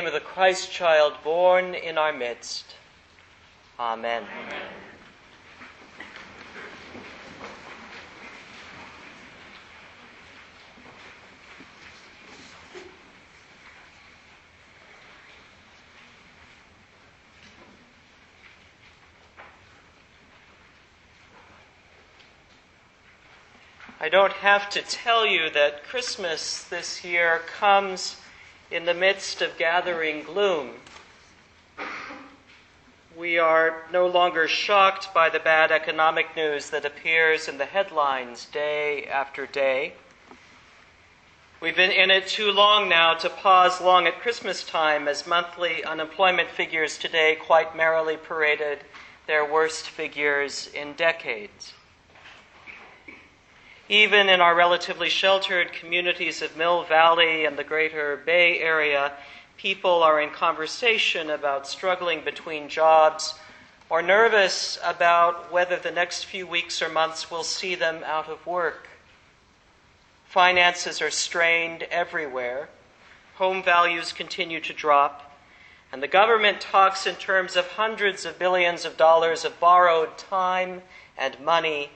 Name of the Christ child born in our midst. Amen. Amen. I don't have to tell you that Christmas this year comes in the midst of gathering gloom. We are no longer shocked by the bad economic news that appears in the headlines day after day. We've been in it too long now to pause long at Christmas time as monthly unemployment figures today quite merrily paraded their worst figures in decades. Even in our relatively sheltered communities of Mill Valley and the greater Bay Area, people are in conversation about struggling between jobs or nervous about whether the next few weeks or months will see them out of work. Finances are strained everywhere. Home values continue to drop. And the government talks in terms of hundreds of billions of dollars of borrowed time and money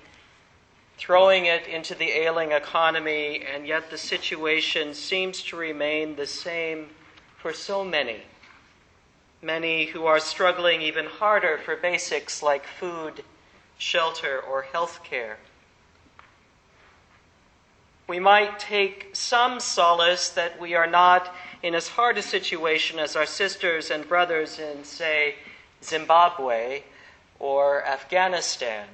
throwing it into the ailing economy, and yet the situation seems to remain the same for so many. Many who are struggling even harder for basics like food, shelter, or health care. We might take some solace that we are not in as hard a situation as our sisters and brothers in, say, Zimbabwe or Afghanistan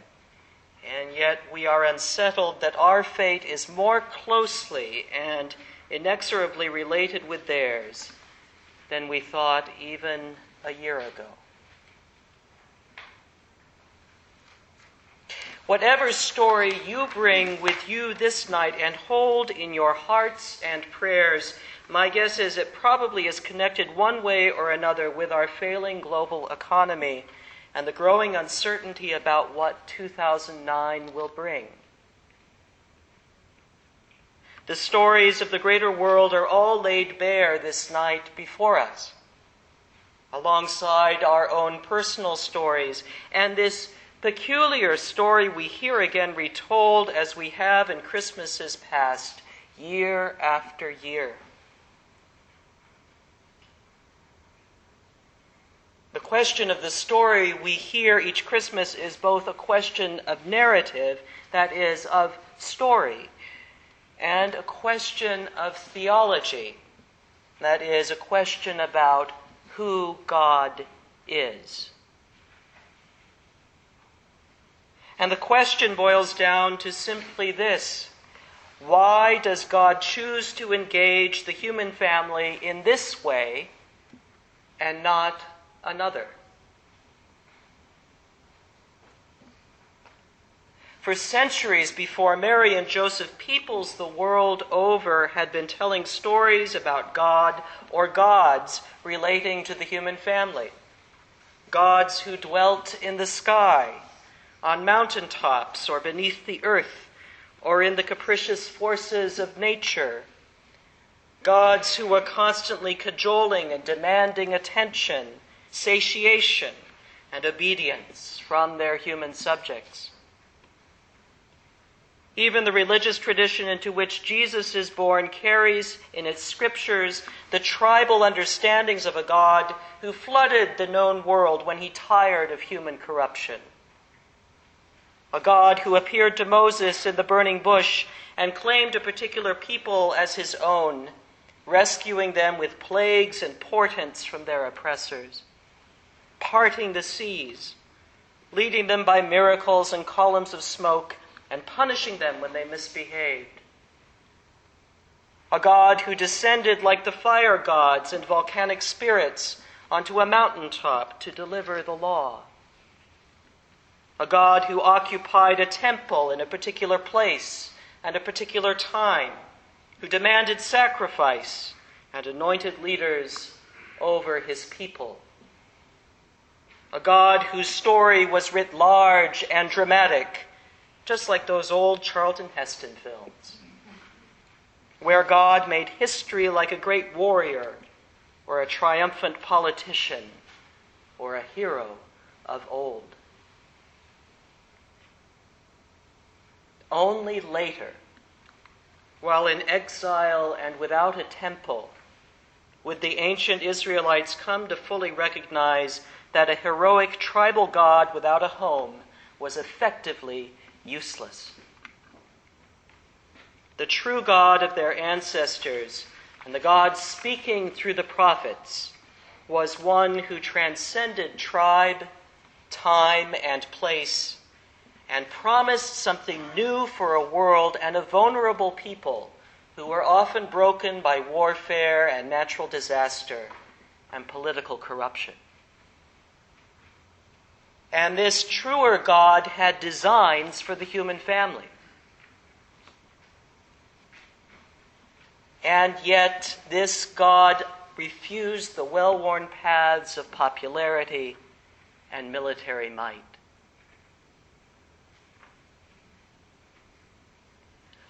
and yet we are unsettled that our fate is more closely and inexorably related with theirs than we thought even a year ago. Whatever story you bring with you this night and hold in your hearts and prayers, my guess is it probably is connected one way or another with our failing global economy and the growing uncertainty about what 2009 will bring. The stories of the greater world are all laid bare this night before us, alongside our own personal stories, and this peculiar story we hear again retold as we have in Christmases past, year after year. The question of the story we hear each Christmas is both a question of narrative, that is, of story, and a question of theology, that is, a question about who God is. And the question boils down to simply this Why does God choose to engage the human family in this way and not another. For centuries before Mary and Joseph, peoples the world over had been telling stories about God or gods relating to the human family. Gods who dwelt in the sky, on mountain tops, or beneath the earth, or in the capricious forces of nature. Gods who were constantly cajoling and demanding attention satiation, and obedience from their human subjects. Even the religious tradition into which Jesus is born carries in its scriptures the tribal understandings of a God who flooded the known world when he tired of human corruption. A God who appeared to Moses in the burning bush and claimed a particular people as his own, rescuing them with plagues and portents from their oppressors parting the seas, leading them by miracles and columns of smoke, and punishing them when they misbehaved. A God who descended like the fire gods and volcanic spirits onto a mountaintop to deliver the law. A God who occupied a temple in a particular place and a particular time, who demanded sacrifice and anointed leaders over his people a God whose story was writ large and dramatic, just like those old Charlton Heston films, where God made history like a great warrior or a triumphant politician or a hero of old. Only later, while in exile and without a temple, would the ancient Israelites come to fully recognize that a heroic tribal god without a home was effectively useless. The true God of their ancestors and the God speaking through the prophets was one who transcended tribe, time, and place and promised something new for a world and a vulnerable people who were often broken by warfare and natural disaster and political corruption. And this truer God had designs for the human family. And yet, this God refused the well worn paths of popularity and military might.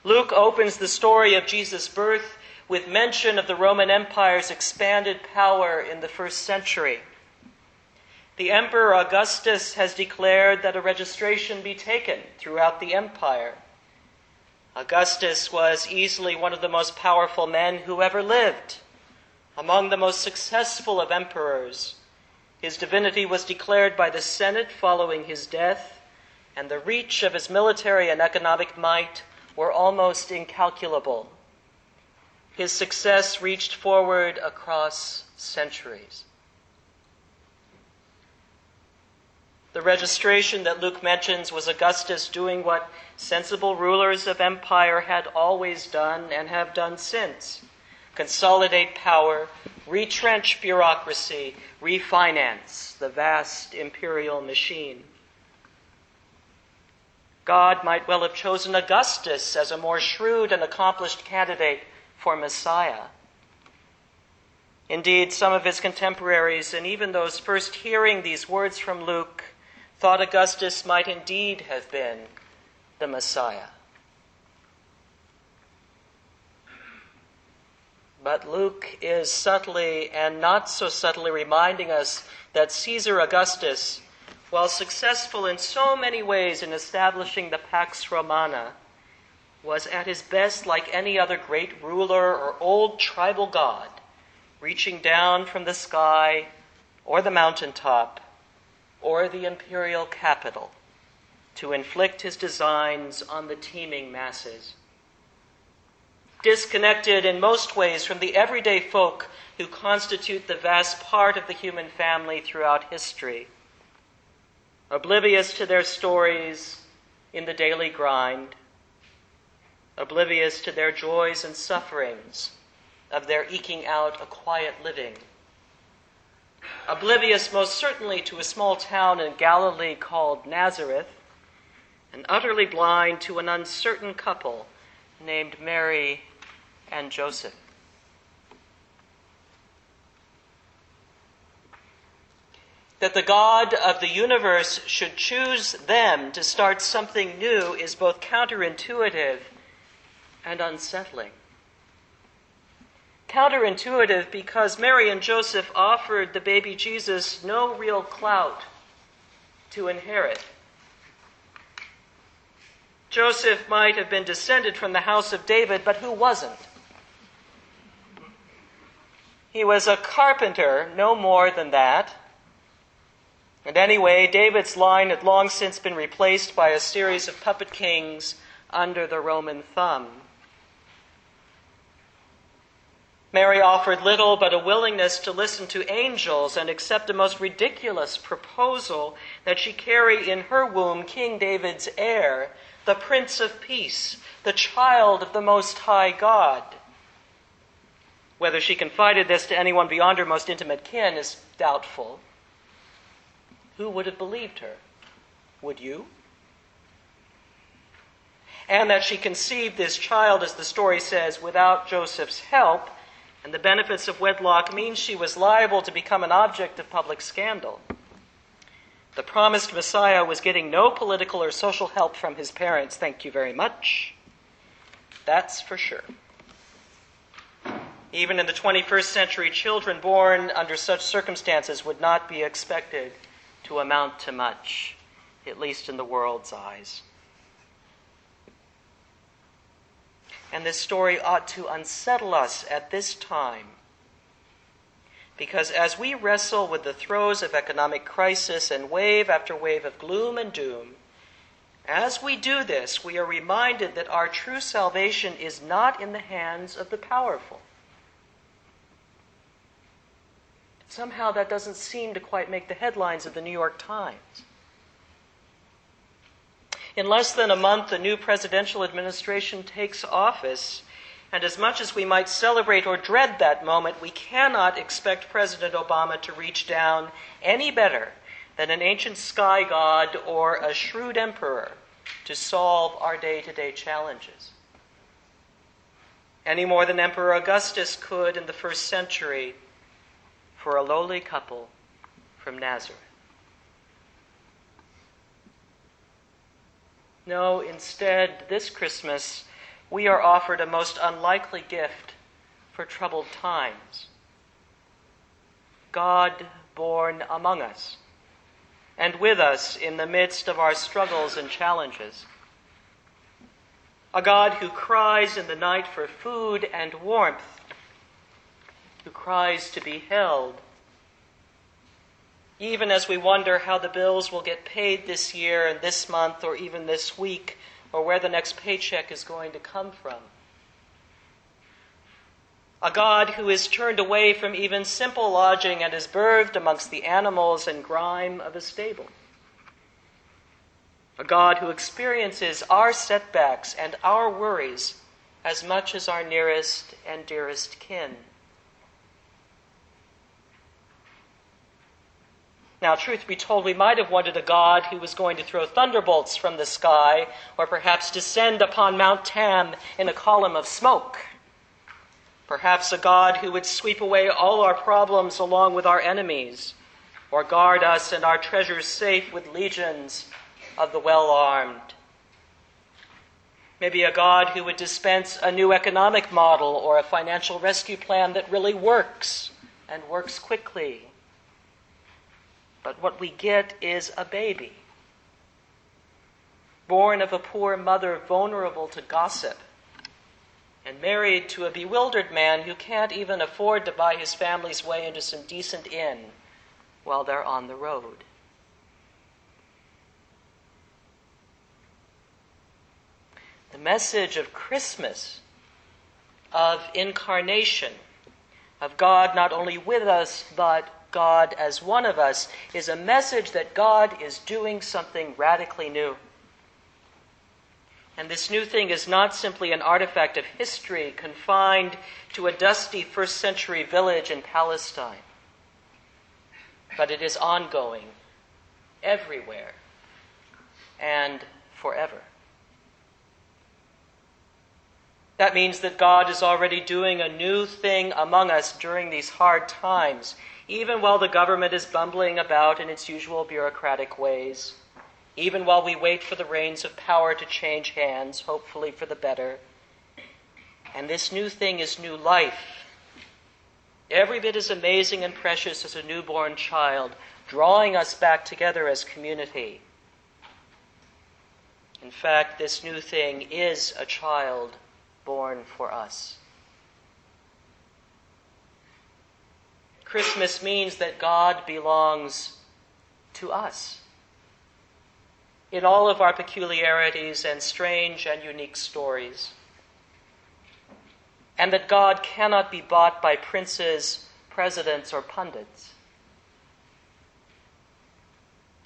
Luke opens the story of Jesus' birth with mention of the Roman Empire's expanded power in the first century. The Emperor Augustus has declared that a registration be taken throughout the empire. Augustus was easily one of the most powerful men who ever lived, among the most successful of emperors. His divinity was declared by the Senate following his death, and the reach of his military and economic might were almost incalculable. His success reached forward across centuries. The registration that Luke mentions was Augustus doing what sensible rulers of empire had always done and have done since consolidate power, retrench bureaucracy, refinance the vast imperial machine. God might well have chosen Augustus as a more shrewd and accomplished candidate for Messiah. Indeed, some of his contemporaries, and even those first hearing these words from Luke, thought Augustus might indeed have been the Messiah. But Luke is subtly and not so subtly reminding us that Caesar Augustus, while successful in so many ways in establishing the Pax Romana, was at his best like any other great ruler or old tribal god, reaching down from the sky or the mountaintop or the imperial capital to inflict his designs on the teeming masses. Disconnected in most ways from the everyday folk who constitute the vast part of the human family throughout history, oblivious to their stories in the daily grind, oblivious to their joys and sufferings of their eking out a quiet living oblivious most certainly to a small town in Galilee called Nazareth, and utterly blind to an uncertain couple named Mary and Joseph. That the God of the universe should choose them to start something new is both counterintuitive and unsettling counterintuitive because Mary and Joseph offered the baby Jesus no real clout to inherit. Joseph might have been descended from the house of David, but who wasn't? He was a carpenter, no more than that. And anyway, David's line had long since been replaced by a series of puppet kings under the Roman thumb. Mary offered little but a willingness to listen to angels and accept the most ridiculous proposal that she carry in her womb King David's heir, the Prince of Peace, the child of the Most High God. Whether she confided this to anyone beyond her most intimate kin is doubtful. Who would have believed her? Would you? And that she conceived this child, as the story says, without Joseph's help and the benefits of wedlock means she was liable to become an object of public scandal. The promised Messiah was getting no political or social help from his parents, thank you very much. That's for sure. Even in the 21st century, children born under such circumstances would not be expected to amount to much, at least in the world's eyes. And this story ought to unsettle us at this time. Because as we wrestle with the throes of economic crisis and wave after wave of gloom and doom, as we do this, we are reminded that our true salvation is not in the hands of the powerful. Somehow that doesn't seem to quite make the headlines of the New York Times. In less than a month, the new presidential administration takes office. And as much as we might celebrate or dread that moment, we cannot expect President Obama to reach down any better than an ancient sky god or a shrewd emperor to solve our day to day challenges. Any more than Emperor Augustus could in the first century for a lowly couple from Nazareth. No, instead, this Christmas, we are offered a most unlikely gift for troubled times God born among us and with us in the midst of our struggles and challenges. A God who cries in the night for food and warmth, who cries to be held even as we wonder how the bills will get paid this year and this month or even this week or where the next paycheck is going to come from. A God who is turned away from even simple lodging and is berthed amongst the animals and grime of a stable. A God who experiences our setbacks and our worries as much as our nearest and dearest kin. Now, truth be told, we might have wanted a God who was going to throw thunderbolts from the sky, or perhaps descend upon Mount Tam in a column of smoke. Perhaps a God who would sweep away all our problems along with our enemies, or guard us and our treasures safe with legions of the well armed. Maybe a God who would dispense a new economic model or a financial rescue plan that really works and works quickly but what we get is a baby, born of a poor mother vulnerable to gossip, and married to a bewildered man who can't even afford to buy his family's way into some decent inn while they're on the road. The message of Christmas, of incarnation, of God not only with us, but God as one of us is a message that God is doing something radically new. And this new thing is not simply an artifact of history confined to a dusty first century village in Palestine, but it is ongoing everywhere and forever. That means that God is already doing a new thing among us during these hard times even while the government is bumbling about in its usual bureaucratic ways, even while we wait for the reins of power to change hands, hopefully for the better. And this new thing is new life. Every bit as amazing and precious as a newborn child, drawing us back together as community. In fact, this new thing is a child born for us. Christmas means that God belongs to us. In all of our peculiarities and strange and unique stories. And that God cannot be bought by princes, presidents, or pundits.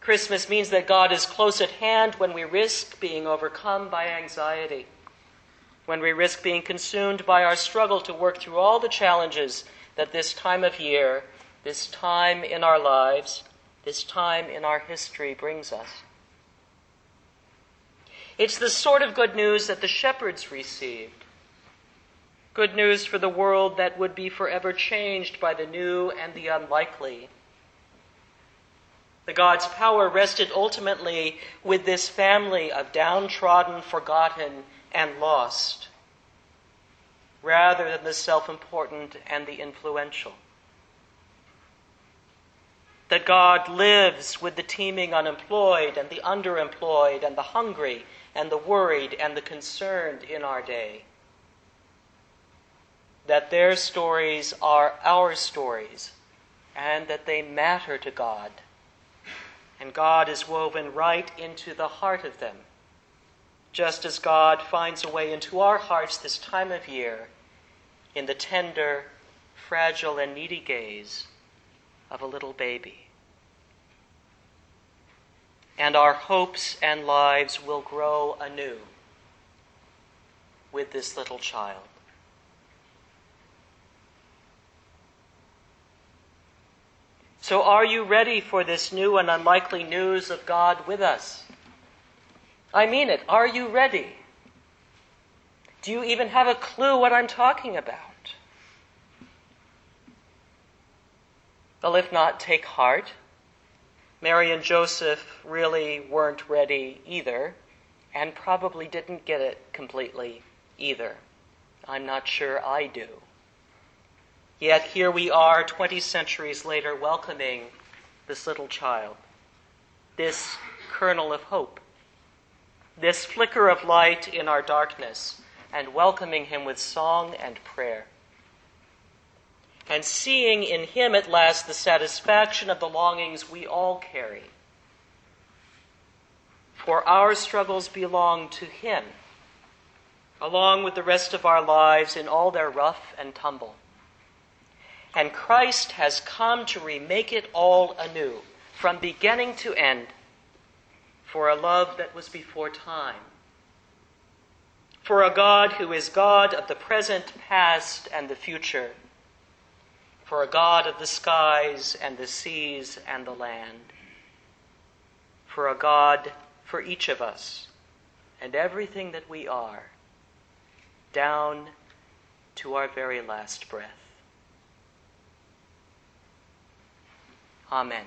Christmas means that God is close at hand when we risk being overcome by anxiety, when we risk being consumed by our struggle to work through all the challenges that this time of year, this time in our lives, this time in our history brings us. It's the sort of good news that the shepherds received. Good news for the world that would be forever changed by the new and the unlikely. The God's power rested ultimately with this family of downtrodden, forgotten, and lost rather than the self important and the influential. That God lives with the teeming unemployed and the underemployed and the hungry and the worried and the concerned in our day. That their stories are our stories and that they matter to God. And God is woven right into the heart of them, just as God finds a way into our hearts this time of year in the tender, fragile, and needy gaze of a little baby. And our hopes and lives will grow anew with this little child. So, are you ready for this new and unlikely news of God with us? I mean it. Are you ready? Do you even have a clue what I'm talking about? Well, if not, take heart. Mary and Joseph really weren't ready either, and probably didn't get it completely either. I'm not sure I do. Yet here we are, 20 centuries later, welcoming this little child, this kernel of hope, this flicker of light in our darkness, and welcoming him with song and prayer. And seeing in him at last the satisfaction of the longings we all carry. For our struggles belong to him, along with the rest of our lives in all their rough and tumble. And Christ has come to remake it all anew, from beginning to end, for a love that was before time. For a God who is God of the present, past, and the future. For a God of the skies and the seas and the land. For a God for each of us and everything that we are, down to our very last breath. Amen.